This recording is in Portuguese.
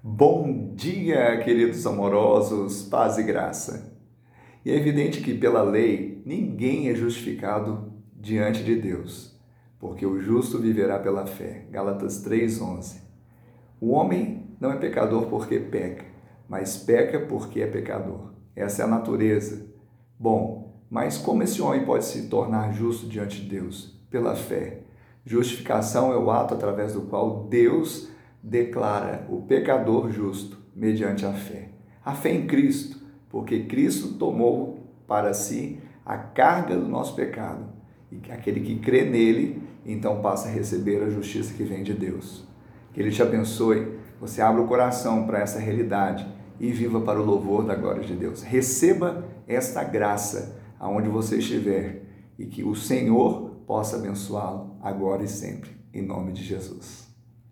Bom dia, queridos amorosos, paz e graça. E é evidente que pela lei ninguém é justificado diante de Deus, porque o justo viverá pela fé. Gálatas 3:11. O homem não é pecador porque peca, mas peca porque é pecador. Essa é a natureza. Bom, mas como esse homem pode se tornar justo diante de Deus? Pela fé. Justificação é o ato através do qual Deus declara o pecador justo mediante a fé. A fé em Cristo, porque Cristo tomou para si a carga do nosso pecado. E aquele que crê nele, então passa a receber a justiça que vem de Deus. Que ele te abençoe, você abra o coração para essa realidade e viva para o louvor da glória de Deus. Receba esta graça aonde você estiver e que o Senhor possa abençoá-lo agora e sempre, em nome de Jesus.